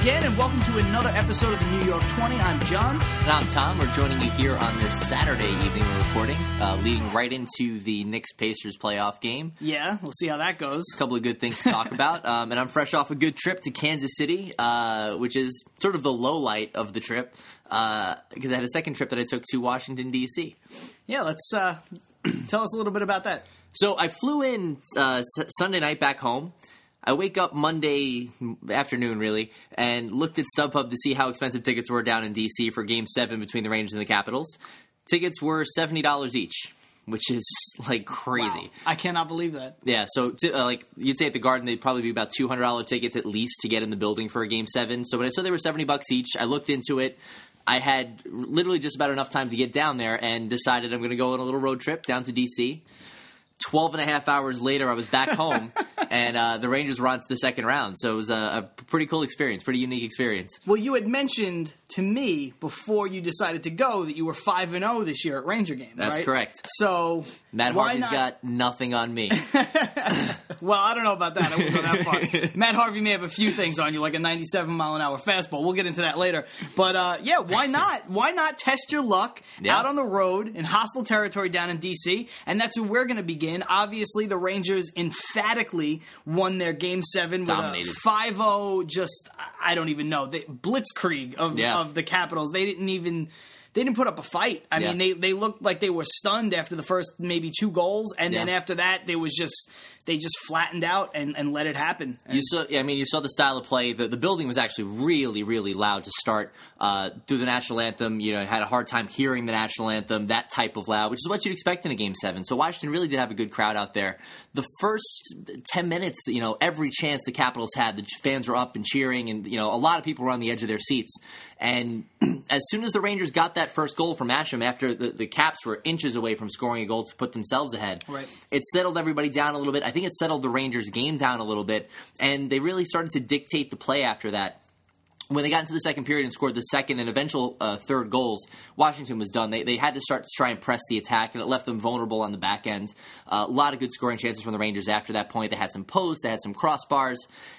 again, and welcome to another episode of the New York 20. I'm John. And I'm Tom. We're joining you here on this Saturday evening we're recording, uh, leading right into the Knicks Pacers playoff game. Yeah, we'll see how that goes. A couple of good things to talk about. Um, and I'm fresh off a good trip to Kansas City, uh, which is sort of the low light of the trip, because I had a second trip that I took to Washington, D.C. Yeah, let's uh, tell us a little bit about that. So I flew in uh, Sunday night back home. I wake up Monday afternoon, really, and looked at StubHub to see how expensive tickets were down in DC for Game Seven between the Rangers and the Capitals. Tickets were seventy dollars each, which is like crazy. Wow, I cannot believe that. Yeah, so t- uh, like you'd say at the Garden, they'd probably be about two hundred dollar tickets at least to get in the building for a Game Seven. So when I saw they were seventy bucks each, I looked into it. I had literally just about enough time to get down there and decided I'm going to go on a little road trip down to DC. 12 and a half hours later, I was back home, and uh, the Rangers were on to the second round. So it was a, a pretty cool experience, pretty unique experience. Well, you had mentioned to me before you decided to go that you were 5 and 0 this year at Ranger games. That's right? correct. So, Matt Harvey's not- got nothing on me. Well, I don't know about that. I won't go that far. Matt Harvey may have a few things on you, like a 97 mile an hour fastball. We'll get into that later. But uh, yeah, why not? Why not test your luck Yeah. out on the road in hostile territory down in DC? And that's where we're going to begin. Obviously, the Rangers emphatically won their Game Seven with a 5-0. Just I don't even know the blitzkrieg of Yeah. of the Capitals. They didn't even. They didn't put up a fight. I Yeah. mean, they, they looked like they were stunned after the first maybe two goals, and then after that, they was just they just flattened out and, and let it happen. And You saw, I mean, you saw the style of play. The, the building was actually really, really loud to start uh, through the national anthem. You know, had a hard time hearing the national anthem, that type of loud, which is what you'd expect in a game seven. So Washington really did have a good crowd out there. The first ten minutes, you know, every chance the Capitals had, the fans were up and cheering, and you know, a lot of people were on the edge of their seats. And as soon as the Rangers got that first goal from Asham, after the, the Caps were inches away from scoring a goal to put themselves ahead, Right. it settled everybody down a little bit. I think it settled the Rangers' game down a little bit, and they really started to dictate the play after that. When they got into the second period and scored the second and eventual uh, third goals, Washington was done. They, they had to start to try and press the attack, and it left them vulnerable on the back end. Uh, a lot of good scoring chances from the Rangers after that point. They had some posts, they had some crossbars,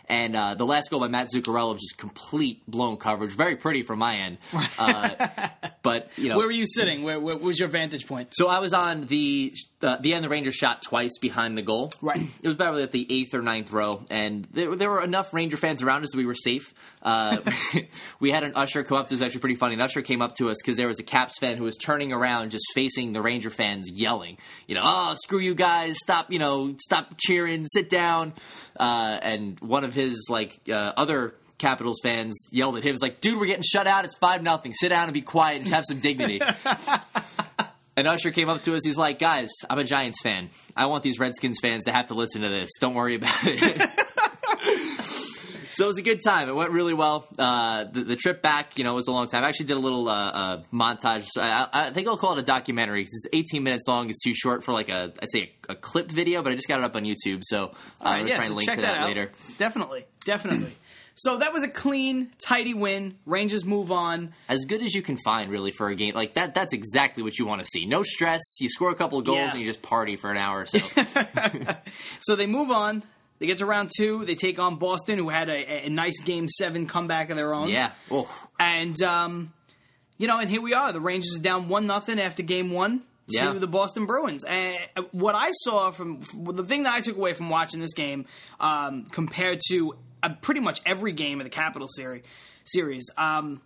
and uh, the last goal by Matt Zuccarello was just complete blown coverage. Very pretty from my end. Uh, but, you know. where were you sitting? Where, where was your vantage point? So I was on the uh, the end. The Rangers shot twice behind the goal. Right. It was probably at the eighth or ninth row, and there, there were enough Ranger fans around us that we were safe. Uh, we had an usher come up to us. Actually, pretty funny. An usher came up to us because there was a Caps fan who was turning around, just facing the Ranger fans, yelling, "You know, oh screw you guys! Stop! You know, stop cheering! Sit down!" Uh, and one of his like uh, other. Capitals fans yelled at him. It's like, dude, we're getting shut out. It's five nothing. Sit down and be quiet and have some dignity. And Usher came up to us. He's like, "Guys, I'm a Giants fan. I want these Redskins fans to have to listen to this. Don't worry about it." so it was a good time. It went really well. Uh, the, the trip back, you know, was a long time. I actually did a little uh, uh, montage. I, I think I'll call it a documentary 'cause it's 18 minutes long. It's too short for like a, I say a, a clip video, but I just got it up on YouTube. So uh, right, yeah, trying so to link check to that, that, out. later. Definitely, definitely. so that was a clean, tidy win. Rangers move on. As good as you can find, really, for a game like that. That's exactly what you want to see. No stress. You score a couple of goals Yeah. and you just party for an hour or so. So they move on. They get to round two. They take on Boston, who had a, a nice game seven comeback of their own. yeah. Oh. And um, you know, and here we are. The Rangers are down one nothing after game one Yeah. to the Boston Bruins. And what I saw from the thing that I took away from watching this game, um, compared to uh, pretty much every game of the Capital series, series, um,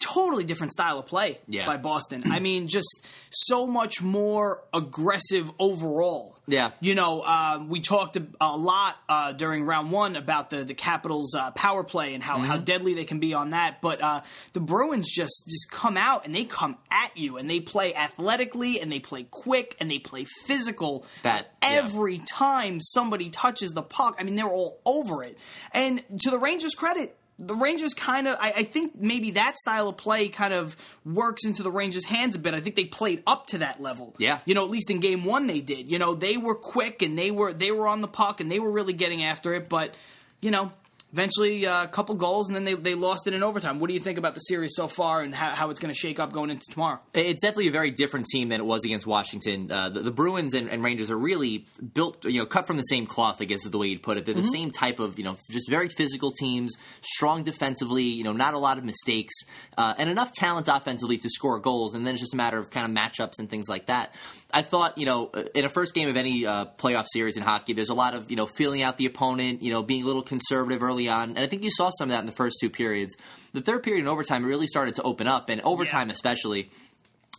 totally different style of play Yeah. by Boston. I mean, just so much more aggressive overall. Yeah. You know, um, we talked a, a lot uh, during round one about the the Capitals' uh, power play and how, how Mm-hmm. deadly they can be on that. But uh, the Bruins just just come out and they come at you and they play athletically and they play quick and they play physical. That- yeah. every time somebody touches the puck, I mean, they're all over it. And to the Rangers' credit. The Rangers kind of, I, I think maybe that style of play kind of works into the Rangers' hands a bit. I think they played up to that level. Yeah. You know, at least in game one they did. You know, they were quick and they were they were on the puck and they were really getting after it. But you know, eventually uh, a couple goals, and then they, they lost it in overtime. What do you think about the series so far and how, how it's going to shake up going into tomorrow? It's definitely a very different team than it was against Washington. Uh, the, the, Bruins and, and, Rangers are really built, you know, cut from the same cloth. I guess is the way you'd put it. They're mm-hmm. the same type of, you know, just very physical teams, strong defensively. You know, not a lot of mistakes, uh, and enough talent offensively to score goals. And then it's just a matter of kind of matchups and things like that. I thought, you know, in a first game of any uh, playoff series in hockey, there's a lot of, you know, feeling out the opponent, you know, being a little conservative early on. And I think you saw some of that in the first two periods. The third period in overtime really started to open up, and overtime yeah. especially.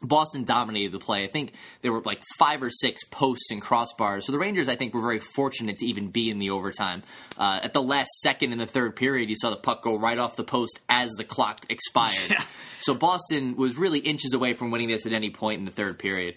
Boston dominated the play. I think there were like five or six posts and crossbars. So the Rangers, I think, were very fortunate to even be in the overtime. Uh, at the last second in the third period, you saw the puck go right off the post as the clock expired. Yeah. So Boston was really inches away from winning this at any point in the third period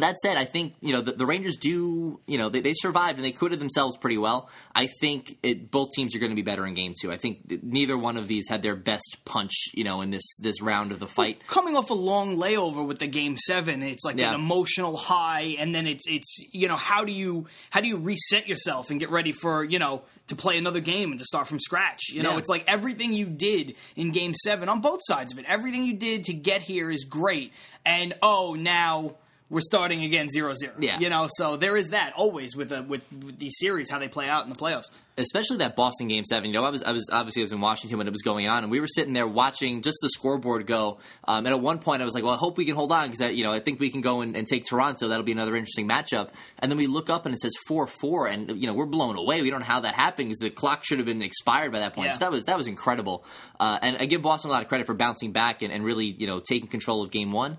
that said, I think you know the, the, Rangers do you know they, they survived and they acquitted themselves pretty well. I think it, both teams are going to be better in game two. I think neither one of these had their best punch you know in this this round of the fight. Well, coming off a long layover with the game seven, it's like yeah. an emotional high, and then it's it's you know how do you how do you reset yourself and get ready for you know to play another game and to start from scratch. You know, yeah. it's like everything you did in game seven on both sides of it, everything you did to get here is great. And oh, now we're starting again 0-0. Yeah. You know, so there is that always with, a, with, with these series how they play out in the playoffs. Especially that Boston game seven. You know, I was I was obviously I was in Washington when it was going on, and we were sitting there watching just the scoreboard go. Um, and at one point, I was like, "Well, I hope we can hold on because you know I think we can go and, and, take Toronto. That'll be another interesting matchup." And then we look up and it says four four, and you know we're blown away. We don't know how that happened because the clock should have been expired by that point. Yeah. So that was that was incredible. Uh, and I give Boston a lot of credit for bouncing back and, and really you know taking control of game one.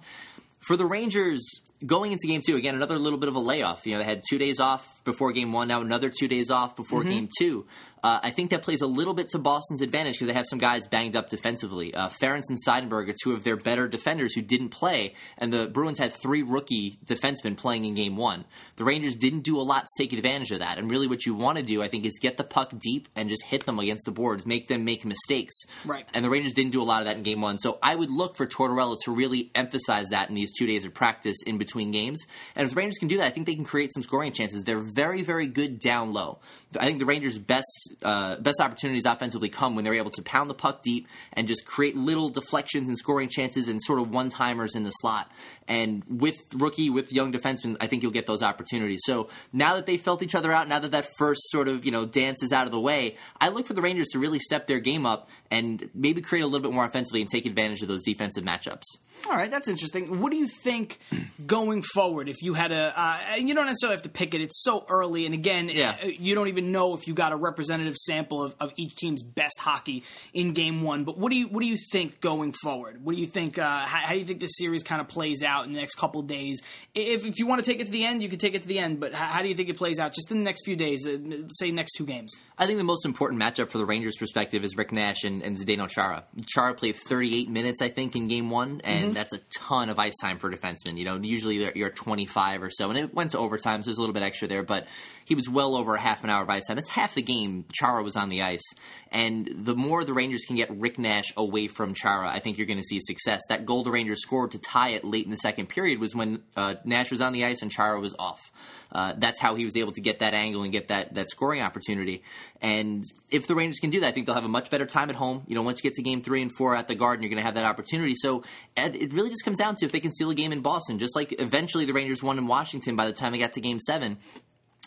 For the Rangers, going into game two, again, another little bit of a layoff. You know, they had two days off before game one, now another two days off before mm-hmm. game two. Uh, I think that plays a little bit to Boston's advantage because they have some guys banged up defensively. Uh, Ference and Seidenberg are two of their better defenders who didn't play, and the Bruins had three rookie defensemen playing in game one. The Rangers didn't do a lot to take advantage of that, and really what you want to do, I think, is get the puck deep and just hit them against the boards, make them make mistakes. Right. And the Rangers didn't do a lot of that in game one, so I would look for Tortorella to really emphasize that in these two days of practice in between games. And if the Rangers can do that, I think they can create some scoring chances. They're very, very good down low. I think the Rangers' best uh, best opportunities offensively come when they're able to pound the puck deep and just create little deflections and scoring chances and sort of one timers in the slot. And with rookie, with young defensemen, I think you'll get those opportunities. So now that they felt each other out, now that that first sort of you know dance is out of the way, I look for the Rangers to really step their game up and maybe create a little bit more offensively and take advantage of those defensive matchups. All right, that's interesting. What do you think going forward? If you had a, uh, you don't necessarily have to pick it. It's so early, and again, yeah. Uh, you don't even know if you got a representative sample of, of each team's best hockey in Game One. But what do you what do you think going forward? What do you think? Uh, how, how, do you think this series kind of plays out in the next couple days? If if you want to take it to the end, you can take it to the end. But how, how do you think it plays out just in the next few days? Uh, say next two games. I think the most important matchup for the Rangers' perspective is Rick Nash and, and Zdeno Chara. Chara played 38 minutes, I think, in Game One, and mm-hmm. that's a ton of ice time for defensemen. You know, usually you're 25 or so, and it went to overtime, so there's a little bit extra there. But he was well over a half an hour by ice time. That's half the game. Chara was on the ice, and the more the Rangers can get Rick Nash away from Chara, I think you're going to see success. That goal the Rangers scored to tie it late in the second period was when uh, Nash was on the ice and Chara was off. Uh, that's how he was able to get that angle and get that that scoring opportunity. And if the Rangers can do that, I think they'll have a much better time at home. You know, once you get to game three and four at the Garden, you're going to have that opportunity. So it really just comes down to if they can steal a game in Boston, just like eventually the Rangers won in Washington by the time they got to game seven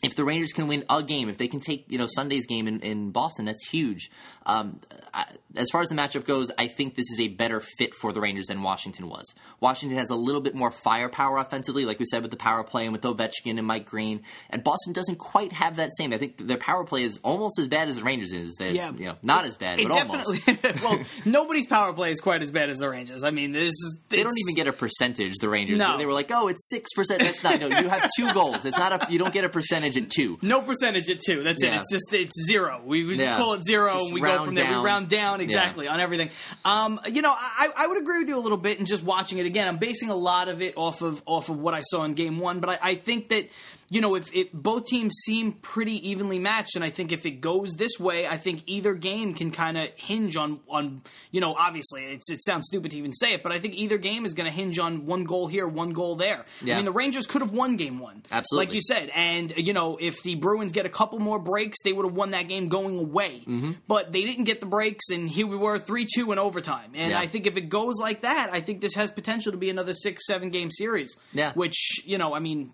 if the Rangers can win a game, if they can take you know Sunday's game in, in Boston, that's huge. Um, I, as far as the matchup goes, I think this is a better fit for the Rangers than Washington was. Washington has a little bit more firepower offensively, like we said with the power play and with Ovechkin and Mike Green, and Boston doesn't quite have that same. I think their power play is almost as bad as the Rangers is. They, yeah, you know, not as bad, but definitely, almost. well, nobody's power play is quite as bad as the Rangers. I mean, this they don't even get a percentage. The Rangers, no. they were like, oh, it's six percent. That's not. No, you have two goals. It's not a. You don't get a percentage at two. No percentage at two. That's yeah. it. It's just it's zero. We, we just yeah. call it zero, just and we go from there. Down. We round down exactly yeah. on everything. Um, you know, I, I would agree with you a little bit, and just watching it again, I'm basing a lot of it off of off of what I saw in Game One. But I, I think that you know, if, if both teams seem pretty evenly matched, and I think if it goes this way, I think either game can kind of hinge on on you know, obviously it's it sounds stupid to even say it, but I think either game is going to hinge on one goal here, one goal there. Yeah. I mean, the Rangers could have won game one, absolutely, like you said, and you know if the Bruins get a couple more breaks, they would have won that game going away. Mm-hmm. But they didn't get the breaks, and here we were, three two in overtime. And Yeah. I think if it goes like that, I think this has potential to be another six seven game series. Yeah. Which you know, I mean.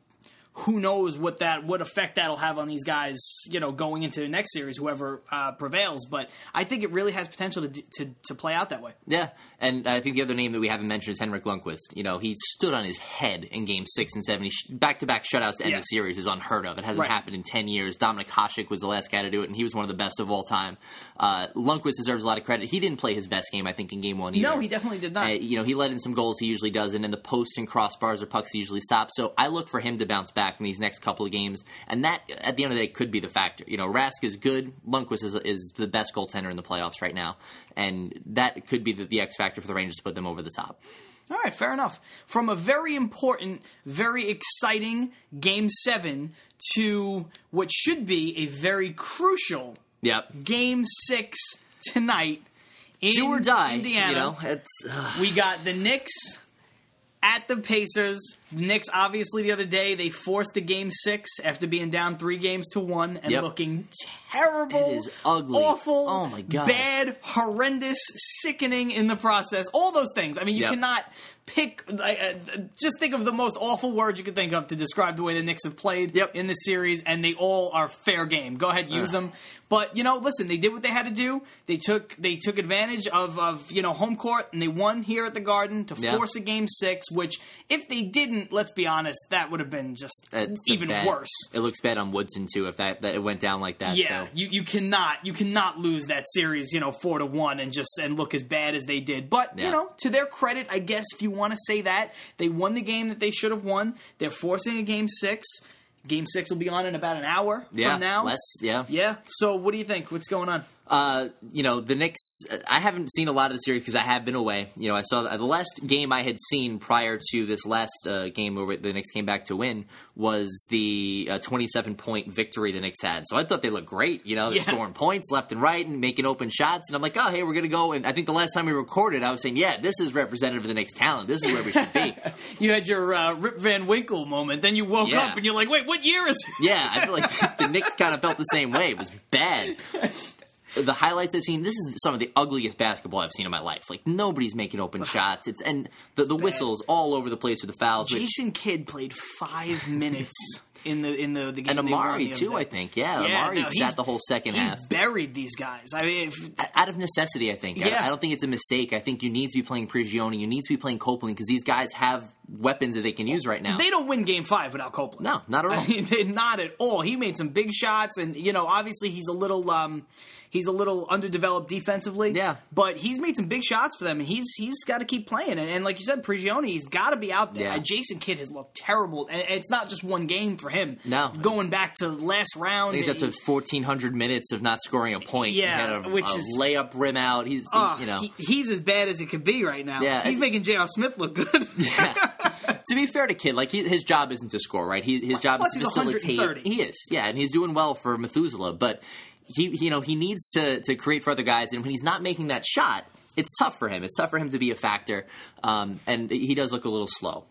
Who knows what that what effect that'll have on these guys? You know, going into the next series, whoever uh, prevails. But I think it really has potential to, to to play out that way. Yeah, and I think the other name that we haven't mentioned is Henrik Lundqvist. You know, he stood on his head in Game Six and Seven. Back to back shutouts to end Yeah. the series is unheard of. It hasn't Right. happened in ten years. Dominic Hasek was the last guy to do it, and he was one of the best of all time. Uh, Lundqvist deserves a lot of credit. He didn't play his best game, I think, in Game One either. No, he definitely did not. Uh, you know, he let in some goals he usually does, and then the posts and crossbars or pucks he usually stops. So I look for him to bounce back in these next couple of games, and that at the end of the day could be the factor. You know, Rask is good. Lundqvist is, is the best goaltender in the playoffs right now, and that could be the, the X factor for the Rangers to put them over the top. All right, fair enough. From a very important, very exciting game seven to what should be a very crucial Yep. game six tonight in Do or die. Indiana. You know, it's uh, We got the Knicks at the Pacers. Knicks, obviously, the other day they forced the game six after being down three games to one and Yep. looking terrible, It is ugly. awful, Oh, my God. bad, horrendous, sickening in the process. All those things. I mean, you Yep. cannot pick. Uh, uh, just think of the most awful words you could think of to describe the way the Knicks have played Yep. in this series, and they all are fair game. Go ahead, use them. But you know, listen, they did what they had to do. They took they took advantage of of you know home court, and they won here at the Garden to Yeah. force a game six. Which, if they didn't, let's be honest, that would have been just it's even worse. It looks bad on Woodson too if that, that it went down like that. Yeah, so. you, you cannot you cannot lose that series, you know, four to one and just and look as bad as they did. But you know, to their credit, I guess if you want to say that they won the game that they should have won. They're forcing a game six. Game six will be on in about an hour yeah, from now. less. Yeah, Yeah. So what do you think? What's going on? Uh, you know, the Knicks. I haven't seen a lot of the series because I have been away. You know, I saw the, the last game I had seen prior to this last uh, game where the Knicks came back to win was the uh, 27 point victory the Knicks had. So I thought they looked great. You know, they're Yeah. scoring points left and right and making open shots. And I'm like, oh, hey, we're gonna go. And I think the last time we recorded, I was saying, yeah, this is representative of the Knicks talent. This is where we should be. You had your uh, Rip Van Winkle moment. Then you woke Yeah. up and you're like, wait, what year is it? Yeah, I feel like the Knicks kind of felt the same way. It was bad. The highlights I've seen, this is some of the ugliest basketball I've seen in my life. Like nobody's making open shots. It's and the, the whistles all over the place with the fouls. which- Jason Kidd played five minutes in the in the, the game. and Amar'e too. I think. Yeah, Yeah, Amar'e no, sat the whole second He's half. buried these guys. I mean, if, out of necessity, I think. Yeah. I, don't think it's a mistake. I think you need to be playing Prigioni. You need to be playing Copeland because these guys have weapons that they can use right now. They don't win Game Five without Copeland. No, not at all. I mean, not at all. He made some big shots, and you know, obviously he's a little, um, he's a little underdeveloped defensively. Yeah. but he's made some big shots for them, and he's he's got to keep playing. And, and like you said, Prigioni, he's got to be out there. Yeah. Uh, Jason Kidd has looked terrible, and it's not just one game for him. No. going back to last round, He's up to 1,400 minutes of not scoring a point. Yeah, a, which a is- layup rim out. He's, he- uh, you know. he- he's as bad as it could be right now. Yeah, he's and- making J.R. Smith look good. to be fair to Kidd, like he, his job isn't to score, right? He, his job Plus is to facilitate. He is, yeah, and he's doing well for Methuselah, but he, you know, he needs to to create for other guys, and when he's not making that shot, it's tough for him. It's tough for him to be a factor, um, and he does look a little slow.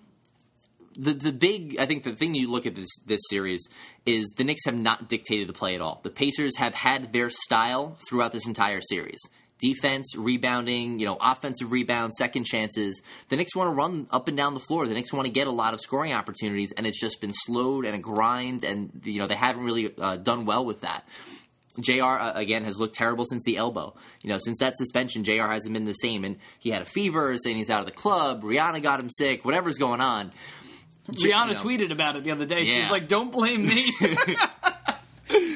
The the big, I think, the thing you look at this this series is the Knicks have not dictated the play at all. The Pacers have had their style throughout this entire series. Defense, rebounding, you know, offensive rebounds, second chances. The Knicks want to run up and down the floor. The Knicks want to get a lot of scoring opportunities, and it's just been slowed and a grind, and you know they haven't really uh, done well with that. J.R. Uh, again has looked terrible since the elbow. You know, since that suspension, J.R. hasn't been the same, and he had a fever, saying he's out of the club. Rihanna got him sick. Whatever's going on. J- Rihanna you know. tweeted about it the other day. She was like, "Don't blame me."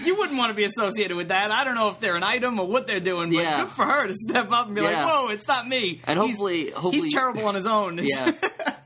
you wouldn't want to be associated with that. I don't know if they're an item or what they're doing, but Yeah. good for her to step up and be Yeah. like, "Whoa, it's not me." And He's- hopefully- hopefully- he's terrible on his own. It's- Yeah.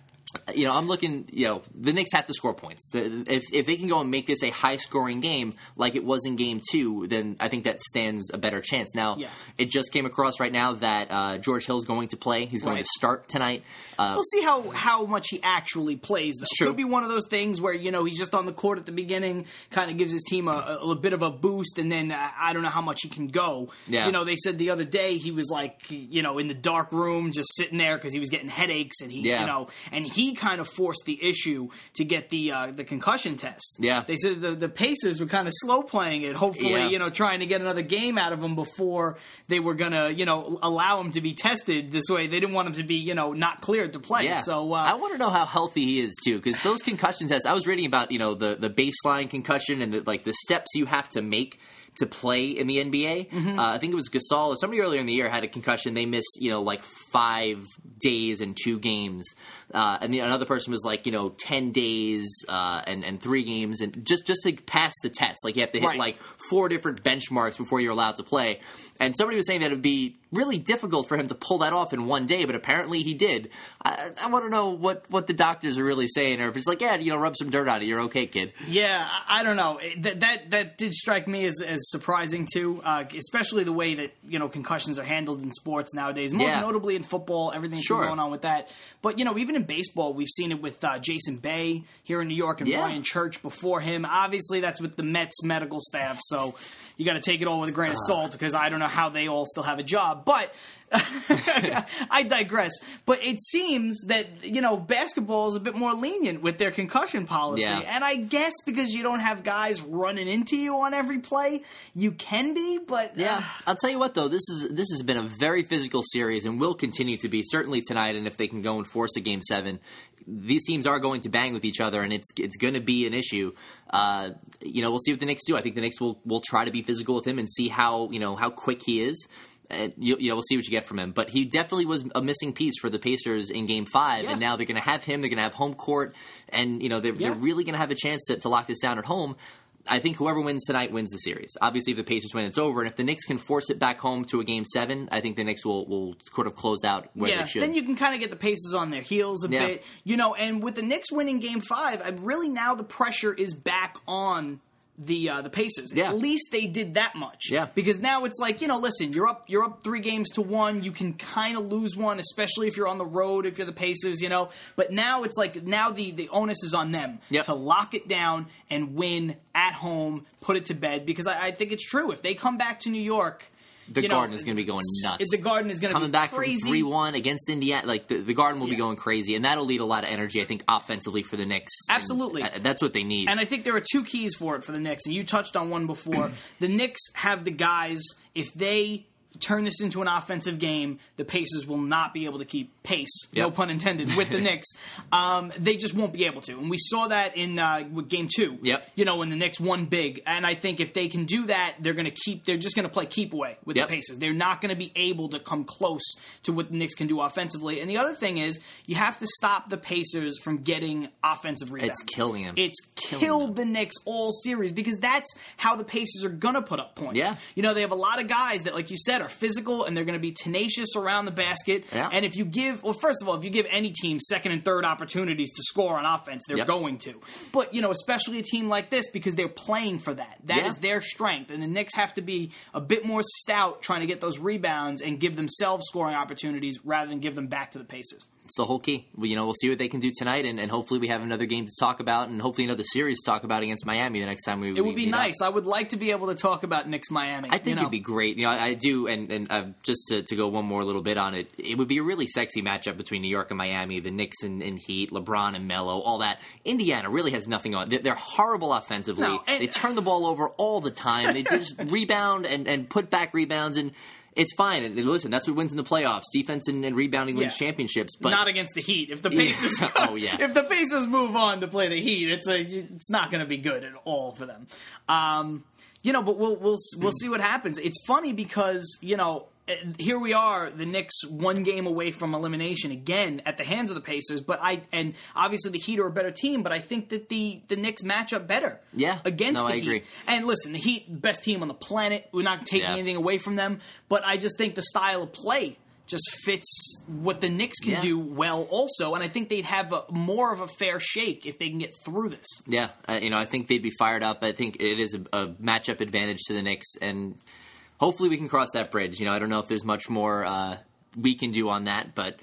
you know, I'm looking. You know, the Knicks have to score points. If if they can go and make this a high scoring game like it was in Game Two, then I think that stands a better chance. Now, Yeah. it just came across right now that uh, George Hill's going to play. He's going Right. to start tonight. Uh, We'll see how, how much he actually plays. Though. true. Could be one of those things where you know he's just on the court at the beginning, kind of gives his team a, a, a bit of a boost, and then uh, I don't know how much he can go. Yeah. You know, they said the other day he was like you know in the dark room, just sitting there because he was getting headaches, and he Yeah. you know, and he kind of forced the issue to get the uh, the concussion test. Yeah. they said the the Pacers were kind of slow playing it, hopefully Yeah. you know trying to get another game out of him before they were gonna you know allow him to be tested this way. They didn't want him to be you know not cleared to play. Yeah. So uh, I want to know how healthy he is too, because those concussion tests. I was reading about you know the the baseline concussion and the, like the steps you have to make to play in the NBA. Mm-hmm. Uh, I think it was Gasol or somebody earlier in the year had a concussion. They missed you know like five days and two games, uh, and the, another person was like you know ten days uh, and and three games, and just just to pass the test, like you have to hit Right. like four different benchmarks before you're allowed to play. And somebody was saying that it would be really difficult for him to pull that off in one day, but apparently he did. I, I want to know what, what the doctors are really saying, or if it's like, yeah, you know, rub some dirt on it, you're okay, kid. Yeah, I I don't know. That that that did strike me as, as surprising too, uh, especially the way that you know concussions are handled in sports nowadays. Most Yeah. notably in football, everything's Sure. going on with that. But you know, even in baseball, we've seen it with uh, Jason Bay here in New York and Yeah. Ryan Church before him. Obviously, that's with the Mets medical staff, so you got to take it all with a grain of Uh. salt because I don't know how they all still have a job, but. I digress, but it seems that you know basketball is a bit more lenient with their concussion policy, Yeah. and I guess because you don't have guys running into you on every play, you can be. But Yeah, uh, I'll tell you what though, this is this has been a very physical series and will continue to be certainly tonight. And if they can go and force a game seven, these teams are going to bang with each other, and it's it's going to be an issue. Uh, you know, we'll see what the Knicks do. I think the Knicks will will try to be physical with him and see how you know how quick he is. And you, you know, we'll see what you get from him. But he definitely was a missing piece for the Pacers in Game Five, Yeah. and now they're going to have him. They're going to have home court, and you know they're, Yeah. they're really going to have a chance to, to lock this down at home. I think whoever wins tonight wins the series. Obviously, if the Pacers win, it's over. And if the Knicks can force it back home to a game seven, I think the Knicks will, will sort of close out where yeah, they should. then you can kind of get the Pacers on their heels a Yeah. bit, you know. And with the Knicks winning Game Five, I'm really now the pressure is back on the uh, the Pacers. Yeah. At least they did that much. Yeah. Because now it's like you know, listen, you're up you're up three games to one. You can kind of lose one, especially if you're on the road. If you're the Pacers, you know. But now it's like now the the onus is on them Yep. to lock it down and win at home, put it to bed. Because I, I think it's true. If they come back to New York. The you know, Garden is going to be going nuts. The Garden is going to coming be back crazy. from three one against Indiana. Like the, the Garden will be going crazy, and that'll lead a lot of energy. I think offensively for the Knicks. Absolutely. uh, that's what they need. And I think there are two keys for it for the Knicks, and you touched on one before. the Knicks have the guys, if they turn this into an offensive game, the Pacers will not be able to keep pace, no pun intended, with the Knicks. Um, they just won't be able to. And we saw that in uh, game two. Yep. You know, when the Knicks won big. And I think if they can do that, they're going to keep, they're just going to play keep away with Yep. the Pacers. They're not going to be able to come close to what the Knicks can do offensively. And the other thing is, you have to stop the Pacers from getting offensive rebounds. It's killing them. It's Killing killed them. the Knicks all series because that's how the Pacers are gonna put up points. Yeah. You know, they have a lot of guys that, like you said, are physical and they're gonna be tenacious around the basket. Yeah. And if you give well, first of all, if you give any team second and third opportunities to score on offense, they're Yep. going to. But, you know, especially a team like this because they're playing for that. That is Yeah. their strength. And the Knicks have to be a bit more stout trying to get those rebounds and give themselves scoring opportunities rather than give them back to the Pacers. It's the whole key. We, you know, we'll see what they can do tonight, and, and hopefully we have another game to talk about, and hopefully another series to talk about against Miami the next time we. It would be nice. I would like to be able to talk about Knicks Miami. I think you know? it'd be great. You know, I, I do, and and uh, just to, to go one more little bit on it, it would be a really sexy matchup between New York and Miami, the Knicks and, and Heat, LeBron and Melo, all that. Indiana really has nothing on. They're, they're horrible offensively. No, and- they turn the ball over all the time. They just rebound and, and put back rebounds, and it's fine. And listen, that's what wins in the playoffs: defense and, and rebounding wins Yeah. championships. But not against the Heat. If the Pacers, Oh, yeah. if the Pacers move on to play the Heat, it's a, it's not going to be good at all for them. Um, you know, but we'll we'll we'll see what happens. It's funny because you know. Here we are, the Knicks one game away from elimination again at the hands of the Pacers. But I and obviously the Heat are a better team, but I think that the the Knicks match up better. Yeah. against No, the I Heat. agree. And listen, the Heat best team on the planet. We're not taking Yeah. anything away from them, but I just think the style of play just fits what the Knicks can Yeah. do well also, and I think they'd have a, more of a fair shake if they can get through this. Yeah, uh, you know, I think they'd be fired up. I think it is a, a matchup advantage to the Knicks, and hopefully we can cross that bridge. You know, I don't know if there's much more uh, we can do on that, but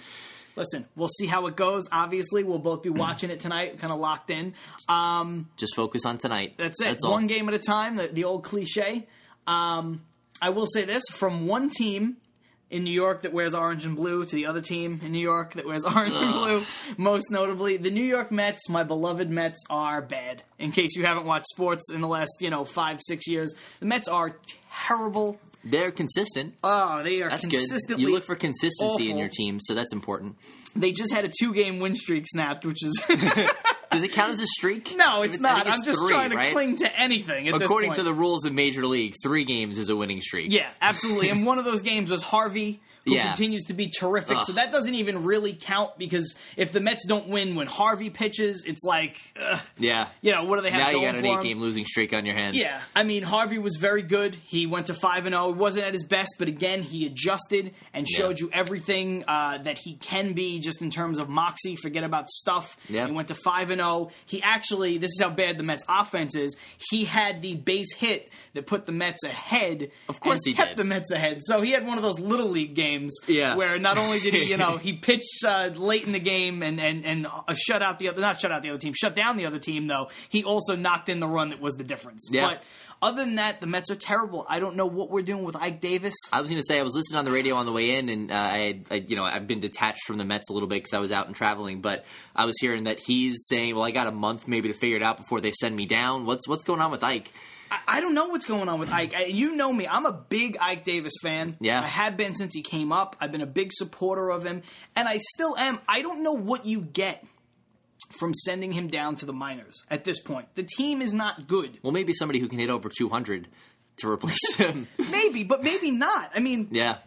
Listen, we'll see how it goes. Obviously, we'll both be watching it tonight, kind of locked in. Um, just focus on tonight. that's it. That's all. One game at a time, the, the old cliche. Um, I will say this from one team in New York that wears orange and blue to the other team in New York that wears orange and blue. Most notably, the New York Mets, my beloved Mets, are bad. In case you haven't watched sports in the last, you know, five, six years, the Mets are terrible. They're consistent. Oh, they are That's good. You look for consistency in your team, so that's important. They just had a two-game win streak snapped, which is Does it count as a streak? no, If it's not. think I'm just three, trying to right? cling to anything. At According to the rules of Major League, three games is a winning streak. Yeah, absolutely. and one of those games was Harvey, who Yeah. continues to be terrific. Ugh. So that doesn't even really count because if the Mets don't win when Harvey pitches, it's like, ugh, Yeah. you know, what do they have to do? Now you got an eight-game losing streak on your hands. Yeah, I mean Harvey was very good. He went to five and zero. He wasn't at his best, but again, he adjusted and showed Yeah. you everything uh, that he can be, just in terms of moxie. Forget about stuff. Yeah. He went to five and zero. He actually, this is how bad the Mets' offense is. He had the base hit that put the Mets ahead. Of course he kept did. the Mets ahead. So he had one of those little league games. Yeah. where not only did he, you know, he pitched uh, late in the game and and and uh, shut out the other, not shut out the other team, shut down the other team. Though he also knocked in the run that was the difference. Yeah. But other than that, the Mets are terrible. I don't know what we're doing with Ike Davis. I was going to say I was listening on the radio on the way in, and uh, I, had, I, you know, I've been detached from the Mets a little bit because I was out and traveling. But I was hearing that he's saying, "Well, I got a month maybe to figure it out before they send me down." What's what's going on with Ike? I, I don't know what's going on with Ike. I, you know me. I'm a big Ike Davis fan. Yeah. I have been since he came up. I've been a big supporter of him, and I still am. I don't know what you get from sending him down to the minors at this point. The team is not good. Well, maybe somebody who can hit over two hundred to replace him. Maybe, but maybe not. I mean, yeah,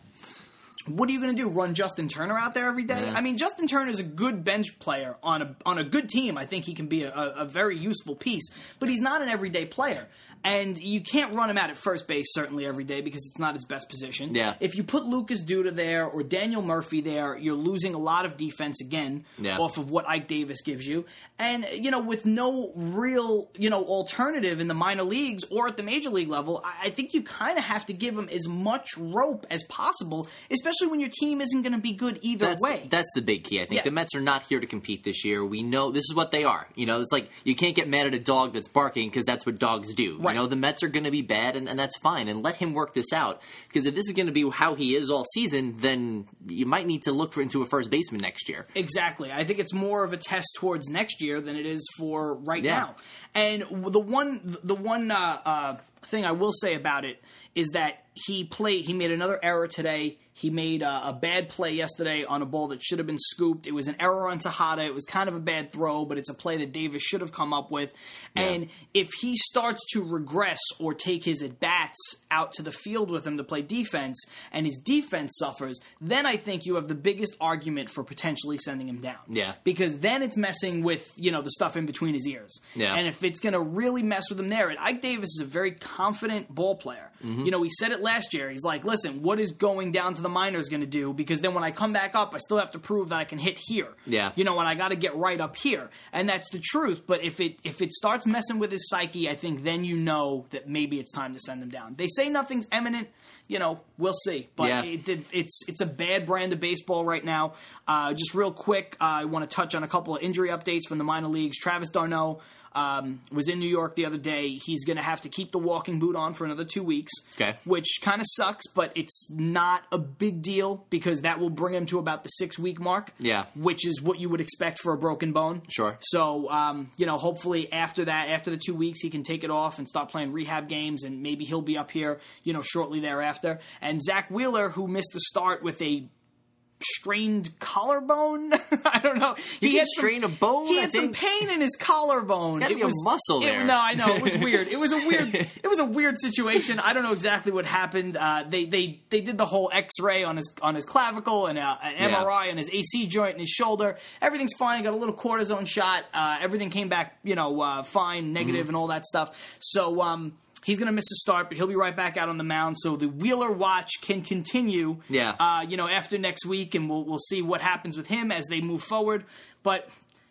what are you going to do? Run Justin Turner out there every day? Yeah. I mean, Justin Turner is a good bench player on a on a good team. I think he can be a, a, a very useful piece, but he's not an everyday player. And you can't run him out at first base certainly every day because it's not his best position. Yeah. If you put Lucas Duda there or Daniel Murphy there, you're losing a lot of defense again Yeah. off of what Ike Davis gives you. And you know, with no real you know alternative in the minor leagues or at the major league level, I, I think you kind of have to give him as much rope as possible, especially when your team isn't going to be good either that's way. that's the big key. I think Yeah. the Mets are not here to compete this year. We know this is what they are. You know, it's like you can't get mad at a dog that's barking because that's what dogs do. Right. You know, the Mets are going to be bad, and, and that's fine. And let him work this out because if this is going to be how he is all season, then you might need to look for into a first baseman next year. Exactly. I think it's more of a test towards next year than it is for right Yeah. now. And the one, the one uh, uh, thing I will say about it is that he played. He made another error today. He made uh, a bad play yesterday on a ball that should have been scooped. It was an error on Tejada. It was kind of a bad throw, but it's a play that Davis should have come up with. And if he starts to regress or take his at bats out to the field with him to play defense, and his defense suffers, then I think you have the biggest argument for potentially sending him down. Yeah. Because then it's messing with, you know, the stuff in between his ears. Yeah. And if it's going to really mess with him there, and Ike Davis is a very confident ball player. Mm-hmm. You know, he said it last year. He's like, listen, what is going down to the minors going to do? Because then when I come back up, I still have to prove that I can hit here. Yeah. You know, and I got to get right up here. And that's the truth. But if it if it starts messing with his psyche, I think then you know that maybe it's time to send him down. They say nothing's imminent. You know, we'll see. But Yeah. it, it, it's it's a bad brand of baseball right now. Uh, just real quick, uh, I want to touch on a couple of injury updates from the minor leagues. Travis d'Arnaud um, was in New York the other day. He's going to have to keep the walking boot on for another two weeks, Okay. which kind of sucks, but it's not a big deal because that will bring him to about the six week mark. Yeah. which is what you would expect for a broken bone. Sure. So, um, you know, hopefully after that, after the two weeks, he can take it off and start playing rehab games, and maybe he'll be up here, you know, shortly thereafter. And Zack Wheeler, who missed the start with a strained collarbone. I don't know. You he had strain some, a bone, He I had some pain in his collarbone. gotta It be a was- muscle it- there. no, I know it was weird. It was a weird. it was a weird situation. I don't know exactly what happened. Uh, they they they did the whole X-ray on his on his clavicle and uh, an Yeah. MRI on his AC joint and his shoulder. Everything's fine. He got a little cortisone shot. Uh, everything came back, you know, uh, fine, negative, Mm-hmm. and all that stuff. So. Um, He's going to miss a start, but he'll be right back out on the mound. So the Wheeler watch can continue. Yeah. Uh, you know, after next week, and we'll we'll see what happens with him as they move forward. But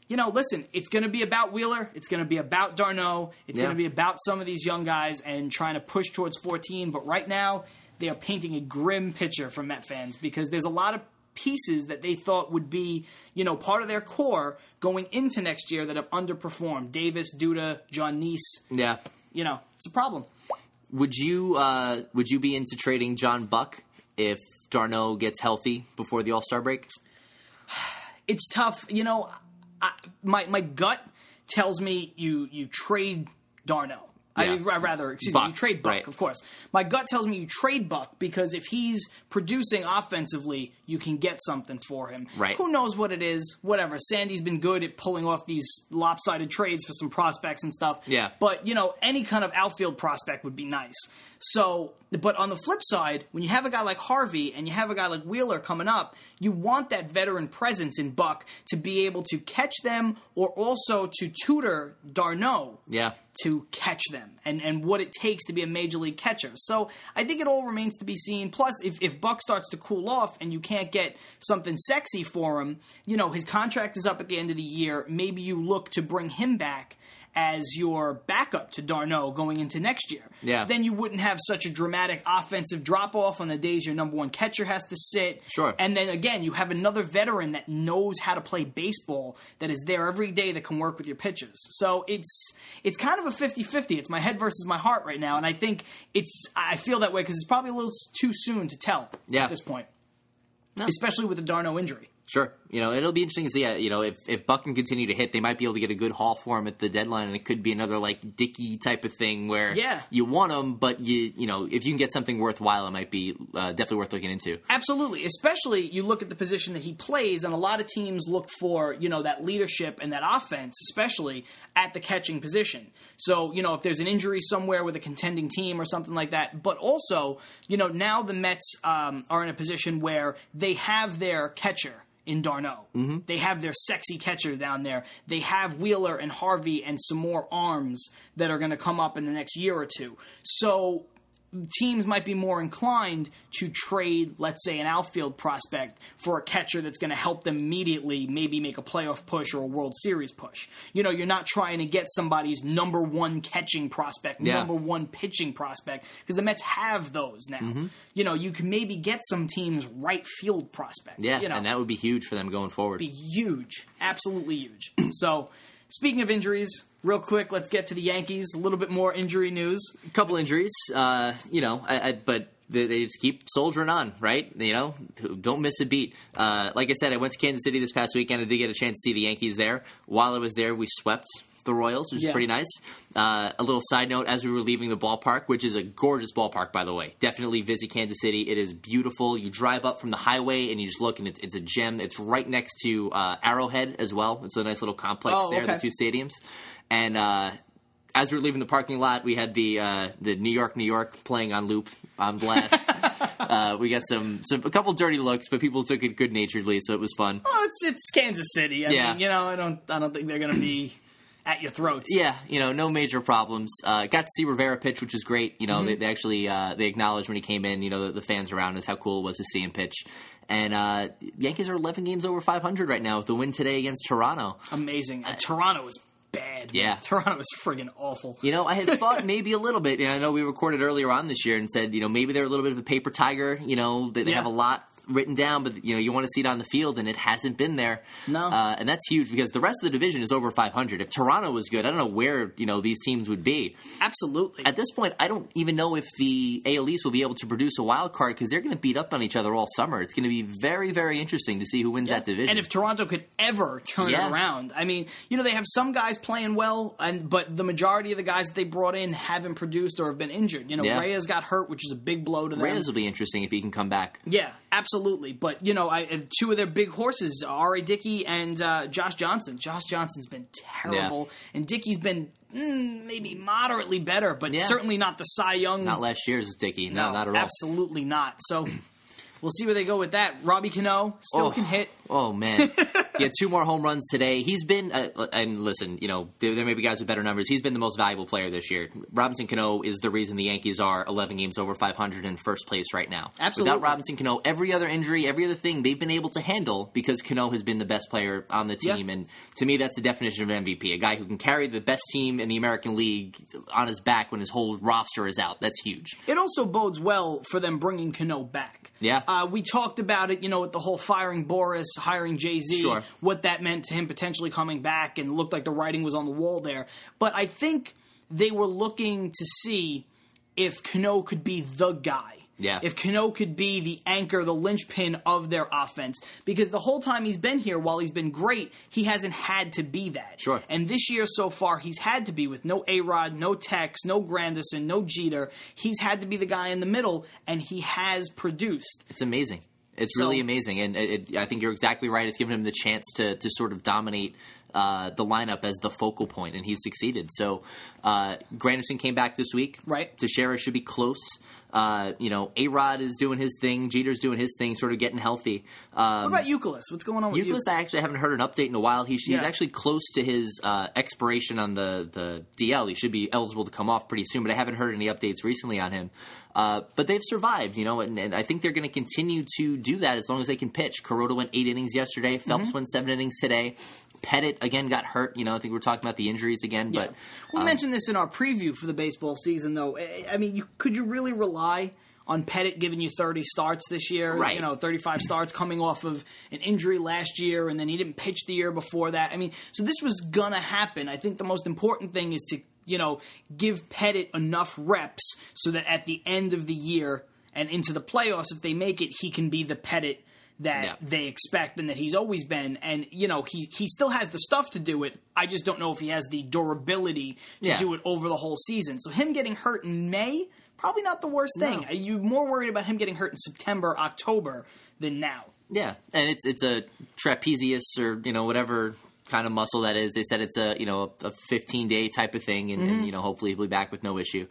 you know, listen, it's going to be about Wheeler. It's going to be about d'Arnaud. It's Yeah. going to be about some of these young guys and trying to push towards 14. But right now, they are painting a grim picture for Met fans because there's a lot of pieces that they thought would be, you know, part of their core going into next year that have underperformed. Davis, Duda, Jon Niese. Yeah. You know, it's a problem. Would you uh, would you be into trading John Buck if d'Arnaud gets healthy before the All Star break? it's tough. You know, I, my my gut tells me you you trade d'Arnaud. I mean, rather, excuse Buck, me, you trade Buck, right. of course. My gut tells me you trade Buck because if he's producing offensively, you can get something for him. Right. Who knows what it is? Whatever. Sandy's been good at pulling off these lopsided trades for some prospects and stuff. Yeah. But, you know, any kind of outfield prospect would be nice. So, but on the flip side, when you have a guy like Harvey and you have a guy like Wheeler coming up, you want that veteran presence in Buck to be able to catch them or also to tutor d'Arnaud Yeah. to catch them and, and what it takes to be a major league catcher. So I think it all remains to be seen. Plus, if, if Buck starts to cool off and you can't get something sexy for him, you know, his contract is up at the end of the year. Maybe you look to bring him back as your backup to d'Arnaud going into next year. Yeah. Then you wouldn't have such a dramatic offensive drop off on the days your number one catcher has to sit. Sure. And then again, you have another veteran that knows how to play baseball that is there every day that can work with your pitchers. So it's it's kind of a 50-50. It's my head versus my heart right now and I think it's I feel that way cuz it's probably a little too soon to tell Yeah. at this point. Especially with the d'Arnaud injury. Sure. You know, it'll be interesting to see. uh, You know, if, if Buck can continue to hit, they might be able to get a good haul for him at the deadline, and it could be another like Dickey type of thing where Yeah. you want him, but you you know if you can get something worthwhile, it might be uh, definitely worth looking into. Absolutely. Especially you look at the position that he plays, and a lot of teams look for, you know, that leadership and that offense, especially at the catching position. So, you know, if there's an injury somewhere with a contending team or something like that, but also, you know, now the Mets um, are in a position where they have their catcher in d'Arnaud. Mm-hmm. They have their sexy catcher down there. They have Wheeler and Harvey and some more arms that are going to come up in the next year or two. So teams might be more inclined to trade, let's say, an outfield prospect for a catcher that's going to help them immediately maybe make a playoff push or a World Series push. You know, you're not trying to get somebody's number one catching prospect, Yeah. number one pitching prospect, because the Mets have those now. Mm-hmm. You know, you can maybe get some teams' right field prospect. Yeah, you know, and that would be huge for them going forward. be huge, absolutely huge. so, speaking of injuries, real quick, let's get to the Yankees. A little bit more injury news. A couple injuries, uh, you know, I, I, but they, just keep soldiering on, right? You know, don't miss a beat. Uh, like I said, I went to Kansas City this past weekend. I did get a chance to see the Yankees there. While I was there, we swept the Royals, which Yeah. is pretty nice. Uh, a little side note: as we were leaving the ballpark, which is a gorgeous ballpark, by the way, definitely visit Kansas City. It is beautiful. You drive up from the highway and you just look, and it's, it's a gem. It's right next to uh, Arrowhead as well. It's a nice little complex Oh, there, okay. the two stadiums, and. Uh, as we were leaving the parking lot, we had the uh, the New York, New York playing on loop on blast. uh, we got some, some a couple dirty looks, but people took it good naturedly, so it was fun. Oh, it's it's Kansas City. I Yeah. mean, you know, I don't I don't think they're going to be at your throats. Yeah, you know, no major problems. Uh, got to see Rivera pitch, which was great. You know, Mm-hmm. they, they actually uh, they acknowledged when he came in. You know, the, the fans around us how cool it was to see him pitch. And uh, Yankees are 11 games over 500 right now with the win today against Toronto. amazing. And Toronto is bad. man. Yeah. Toronto is friggin' awful. You know, I had thought maybe a little bit. And I know we recorded earlier on this year and said, you know, maybe they're a little bit of a paper tiger. You know, they, they Yeah. have a lot written down, but you know, you want to see it on the field, and it hasn't been there. No. uh, and that's huge because the rest of the division is over 500. If Toronto was good, I don't know where you know these teams would be. Absolutely. At this point, I don't even know if the AL East will be able to produce a wild card because they're going to beat up on each other all summer. It's going to be very, very interesting to see who wins that division. And if Toronto could ever turn Yeah. it around, I mean, you know, they have some guys playing well, and but the majority of the guys that they brought in haven't produced or have been injured. You know, Yeah. Reyes got hurt, which is a big blow to them. Reyes will be interesting if he can come back. Yeah, absolutely. But you know, I, two of their big horses, R.A. Dickey and uh, Josh Johnson. Josh Johnson's been terrible, and Dickey's been mm, maybe moderately better, but Yeah. certainly not the Cy Young. Not last year's Dickey. No, not at all. Absolutely not. So we'll see where they go with that. Robbie Cano still Oh. can hit. Oh man, he had two more home runs today. He's been uh, and listen, you know there, there may be guys with better numbers. He's been the most valuable player this year. Robinson Cano is the reason the Yankees are 11 games over 500 in first place right now. Absolutely. Without Robinson Cano, every other injury, every other thing they've been able to handle because Cano has been the best player on the team. Yeah. And to me, that's the definition of MVP: a guy who can carry the best team in the American League on his back when his whole roster is out. That's huge. It also bodes well for them bringing Cano back. Yeah. Uh, we talked about it, you know, with the whole firing Boras, hiring Jay Z, Sure. what that meant to him potentially coming back, and looked like the writing was on the wall there. But I think they were looking to see if Cano could be the guy Yeah. If Cano could be the anchor, the linchpin of their offense, because the whole time he's been here, while he's been great, he hasn't had to be that. Sure. And this year so far, he's had to be with no A Rod, no Tex, no Granderson, no Jeter. He's had to be the guy in the middle, and he has produced. It's amazing. It's So- really amazing, and it, it- I think you're exactly right. It's given him the chance to to sort of dominate uh, the lineup as the focal point, and he's succeeded. So, uh, Granderson came back this week. Right. Teixeira should be close. Uh, you know, A Rod is doing his thing. Jeter's doing his thing, sort of getting healthy. Um, What about Youkilis? What's going on with Youkilis, I actually haven't heard an update in a while. He's, he's Yeah. actually close to his uh, expiration on the, the DL. He should be eligible to come off pretty soon, but I haven't heard any updates recently on him. Uh, but they've survived, you know, and, and I think they're going to continue to do that as long as they can pitch. Kuroda went eight innings yesterday. Phelps Mm-hmm. went seven innings today. Pettitte again got hurt. You know, I think we're talking about the injuries again, Yeah. but we um, mentioned this in our preview for the baseball season, though. I mean, you, could you really rely on Pettitte giving you 30 starts this year? Right. You know, 35 starts coming off of an injury last year, and then he didn't pitch the year before that. I mean, so this was gonna happen. I think the most important thing is to you know give Pettitte enough reps so that at the end of the year and into the playoffs, if they make it, he can be the Pettitte that Yeah. they expect and that he's always been. And you know, he he still has the stuff to do it. I just don't know if he has the durability to Yeah. do it over the whole season. So him getting hurt in May, probably not the worst thing. No. You're more worried about him getting hurt in September, October than now. Yeah, and it's it's a trapezius or you know whatever kind of muscle that is. They said it's a you know a 15 day type of thing, and, Mm-hmm. and you know hopefully he'll be back with no issue.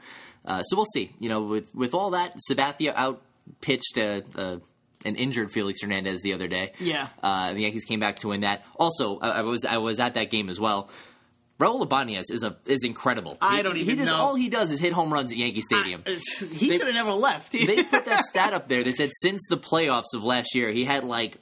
Uh, so we'll see. You know, with with all that, Sabathia out pitched a, a an injured Felix Hernandez the other day. Yeah. uh, and the Yankees came back to win that. Also, I, I was I was at that game as well. Raul Ibanez is a is incredible. I He- don't he even just know. all he does is hit home runs at Yankee Stadium It's- he should have never left. they put that stat up there. They said since the playoffs of last year, he had like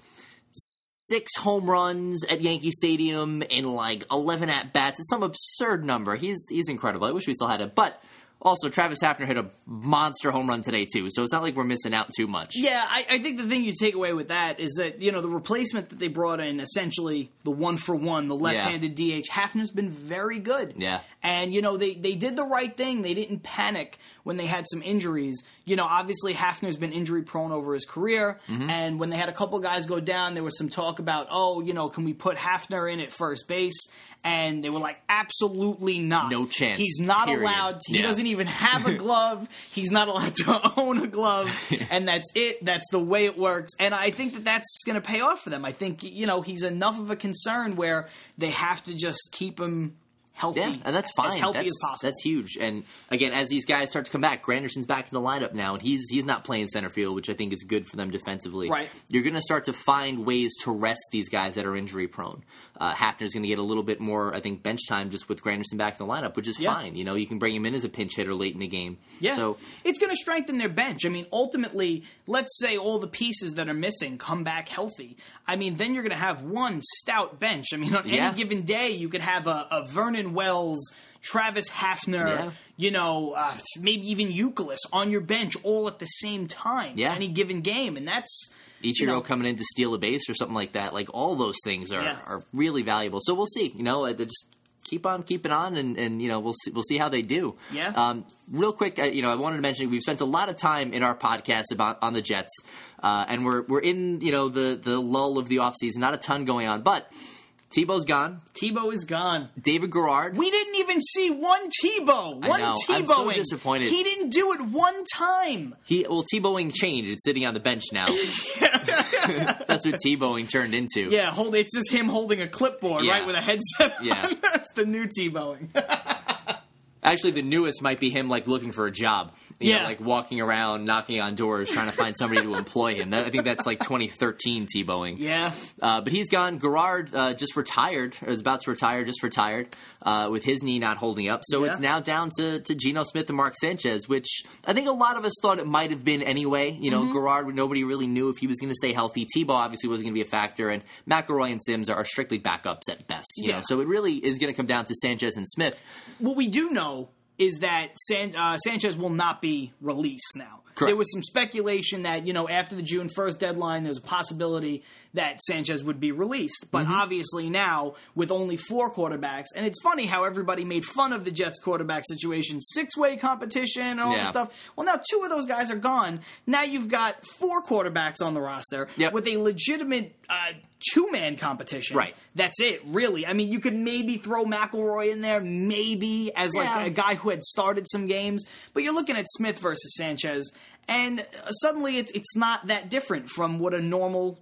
six home runs at Yankee Stadium and like eleven at bats. It's some absurd number. He's he's incredible. I wish we still had it, but. Also, Travis Hafner hit a monster home run today too, so it's not like we're missing out too much. Yeah, I, I think the thing you take away with that is that you know the replacement that they brought in, essentially the one for one, the left-handed DH. Hafner's been very good. Yeah. and you know they they did the right thing. They didn't panic when they had some injuries. You know, obviously Hafner's been injury prone over his career, Mm-hmm. and when they had a couple guys go down, there was some talk about, oh, you know, can we put Hafner in at first base? And they were like, absolutely not. No chance, He's not period. allowed. To, he Yeah. doesn't even have a glove. He's not allowed to own a glove, and that's it. That's the way it works. And I think that that's going to pay off for them. I think you know he's enough of a concern where they have to just keep him healthy. Yeah, and that's fine. as healthy that's, as possible. That's huge. And again, as these guys start to come back, Granderson's back in the lineup now, and he's he's not playing center field, which I think is good for them defensively. Right. You're going to start to find ways to rest these guys that are injury prone. Uh, Hafner's going to get a little bit more, I think, bench time just with Granderson back in the lineup, which is Yeah. fine. You know, you can bring him in as a pinch hitter late in the game. Yeah. So it's going to strengthen their bench. I mean, ultimately, let's say all the pieces that are missing come back healthy. I mean, then you're going to have one stout bench. I mean, on Yeah. any given day, you could have a, a Vernon Wells, Travis Hafner, Yeah. you know, uh, maybe even Youkilis on your bench all at the same time. Yeah. Any given game. And that's. Ichiro you know, coming in to steal a base or something like that. Like all those things are, Yeah. are really valuable. So we'll see. You know, uh, just keep on keeping on, and, and you know we'll see, we'll see how they do. Yeah. Um, real quick, uh, you know, I wanted to mention we've spent a lot of time in our podcast about on the Jets, uh, and we're we're in you know the the lull of the offseason. Not a ton going on, but Tebow's gone. Tebow is gone. David Garrard. We didn't even see one Tebow. I One know. Tebowing. I'm so disappointed. He didn't do it one time. He well Tebowing changed. It's sitting on the bench now. That's what Tebowing turned into. Yeah, hold. It's just him holding a clipboard, Yeah. right, with a headset. on. Yeah. That's the new Tebowing. Actually, the newest might be him like looking for a job. You know, Yeah. like walking around, knocking on doors, trying to find somebody to employ him. That, I think that's like 2013 Tebowing. yeah. Uh, but he's gone. Garrard uh, just retired, or is about to retire, just retired, uh, with his knee not holding up. So Yeah. it's now down to, to Geno Smith and Mark Sanchez, which I think a lot of us thought it might have been anyway. You Mm-hmm. know, Garrard, nobody really knew if he was going to stay healthy. Tebow obviously wasn't going to be a factor, and McElroy and Simms are, are strictly backups at best. You Yeah. know, so it really is going to come down to Sanchez and Smith. What we do know is that San, uh, Sanchez will not be released now. Correct. There was some speculation that you know after the June first deadline, there's a possibility that Sanchez would be released. But Mm-hmm. obviously now with only four quarterbacks, and it's funny how everybody made fun of the Jets quarterback situation, six way competition and all this stuff. Well, now two of those guys are gone. Now you've got four quarterbacks on the roster Yep. with a legitimate uh, two man competition. Right. That's it, really. I mean, you could maybe throw McElroy in there, maybe as like Yeah. a guy who had started some games, but you're looking at Smith versus Sanchez, and suddenly it's it's not that different from what a normal.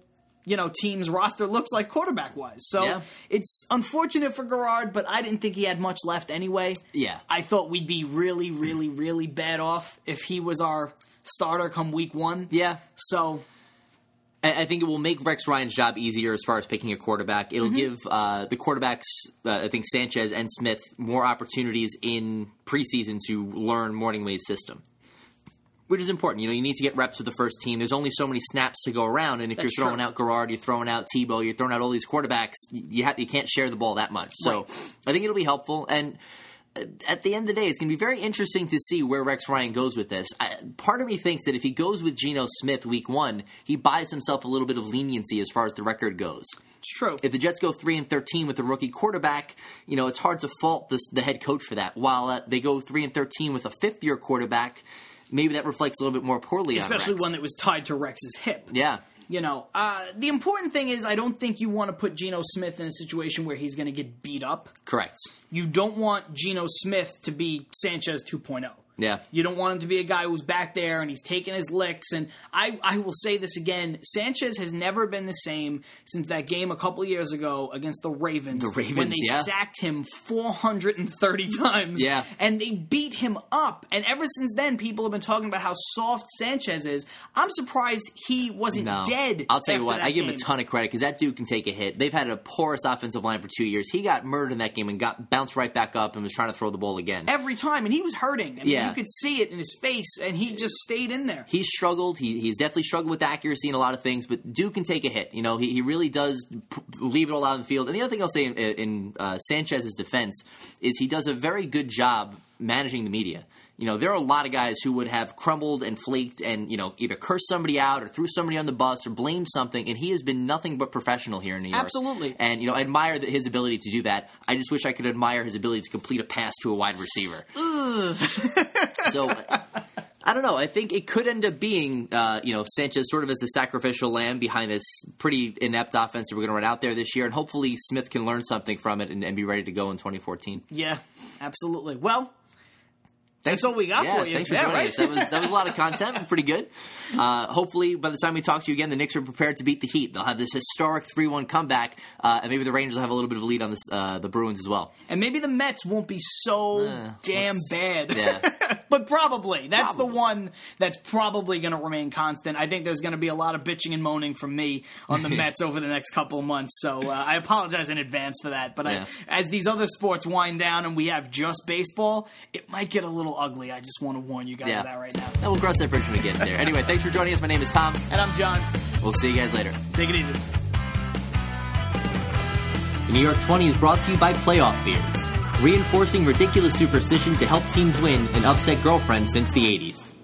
You know, team's roster looks like quarterback wise. So Yeah. it's unfortunate for Garrard, but I didn't think he had much left anyway. Yeah. I thought we'd be really, really, really bad off if he was our starter come week one. Yeah. So I think it will make Rex Ryan's job easier as far as picking a quarterback. It'll give uh, the quarterbacks, uh, I think Sanchez and Smith, more opportunities in preseason to learn Mornhinweg's system, which is important. You know, you need to get reps with the first team. There's only so many snaps to go around, and if That's you're throwing true. out Garrard, you're throwing out Tebow, you're throwing out all these quarterbacks, you ha- you can't share the ball that much. So Right. I think it'll be helpful and. uh, At the end of the day, it's going to be very interesting to see where Rex Ryan goes with this. I, part of me thinks that if he goes with Geno Smith week one, he buys himself a little bit of leniency as far as the record goes. it's true. If the Jets go three and thirteen with a rookie quarterback, you know it's hard to fault this, the head coach for that. While uh, they go three and thirteen with a fifth year quarterback, maybe that reflects a little bit more poorly Especially on one that was tied to Rex's hip. yeah, You know, uh, the important thing is I don't think you want to put Geno Smith in a situation where he's going to get beat up. correct. You don't want Geno Smith to be Sanchez 2.0. Yeah, You don't want him to be a guy who's back there and he's taking his licks. And I, I will say this again: Sanchez has never been the same since that game a couple years ago against the Ravens. The Ravens, when they yeah. sacked him 430 times. Yeah. and they beat him up. And ever since then, people have been talking about how soft Sanchez is. I'm surprised he wasn't no. dead. I'll tell you what, I give him a ton of credit because that dude can take a hit. They've had a porous offensive line for two years. He got murdered in that game and got bounced right back up and was trying to throw the ball again. every time, and he was hurting. I mean, Yeah. You could see it in his face, and he just stayed in there. He struggled. He, he's definitely struggled with accuracy in a lot of things, but Duke can take a hit. You know, he, he really does p- leave it all out in the field. And the other thing I'll say in, in uh, Sanchez's defense is he does a very good job managing the media. You know, there are a lot of guys who would have crumbled and flaked and, you know, either cursed somebody out or threw somebody on the bus or blamed something, and he has been nothing but professional here in New York. Absolutely. And, you know, I admire that his ability to do that. I just wish I could admire his ability to complete a pass to a wide receiver. so I don't know. I think it could end up being, uh, you know, Sanchez sort of as the sacrificial lamb behind this pretty inept offense that we're going to run out there this year, and hopefully Smith can learn something from it and, and be ready to go in 2014. Yeah, absolutely. Well, Thanks, That's all we got yeah, for you. Thanks for Yeah, joining right? us. That was that was a lot of content. Pretty good. Uh, hopefully, by the time we talk to you again, the Knicks are prepared to beat the Heat. They'll have this historic three-one comeback, uh, and maybe the Rangers will have a little bit of a lead on this, uh, the Bruins as well. and maybe the Mets won't be so Uh, damn bad. yeah. but probably. That's the one that's probably going to remain constant. I think there's going to be a lot of bitching and moaning from me on the Mets over the next couple of months. So uh, I apologize in advance for that. But Yeah. I, as these other sports wind down and we have just baseball, it might get a little ugly. I just want to warn you guys Yeah. of that right now. And we'll cross that bridge when we get there. Anyway, thanks for joining us. My name is Tom. And I'm John. We'll see you guys later. Take it easy. The New York 20 is brought to you by Playoff Fears, reinforcing ridiculous superstition to help teams win and upset girlfriends since the 80s.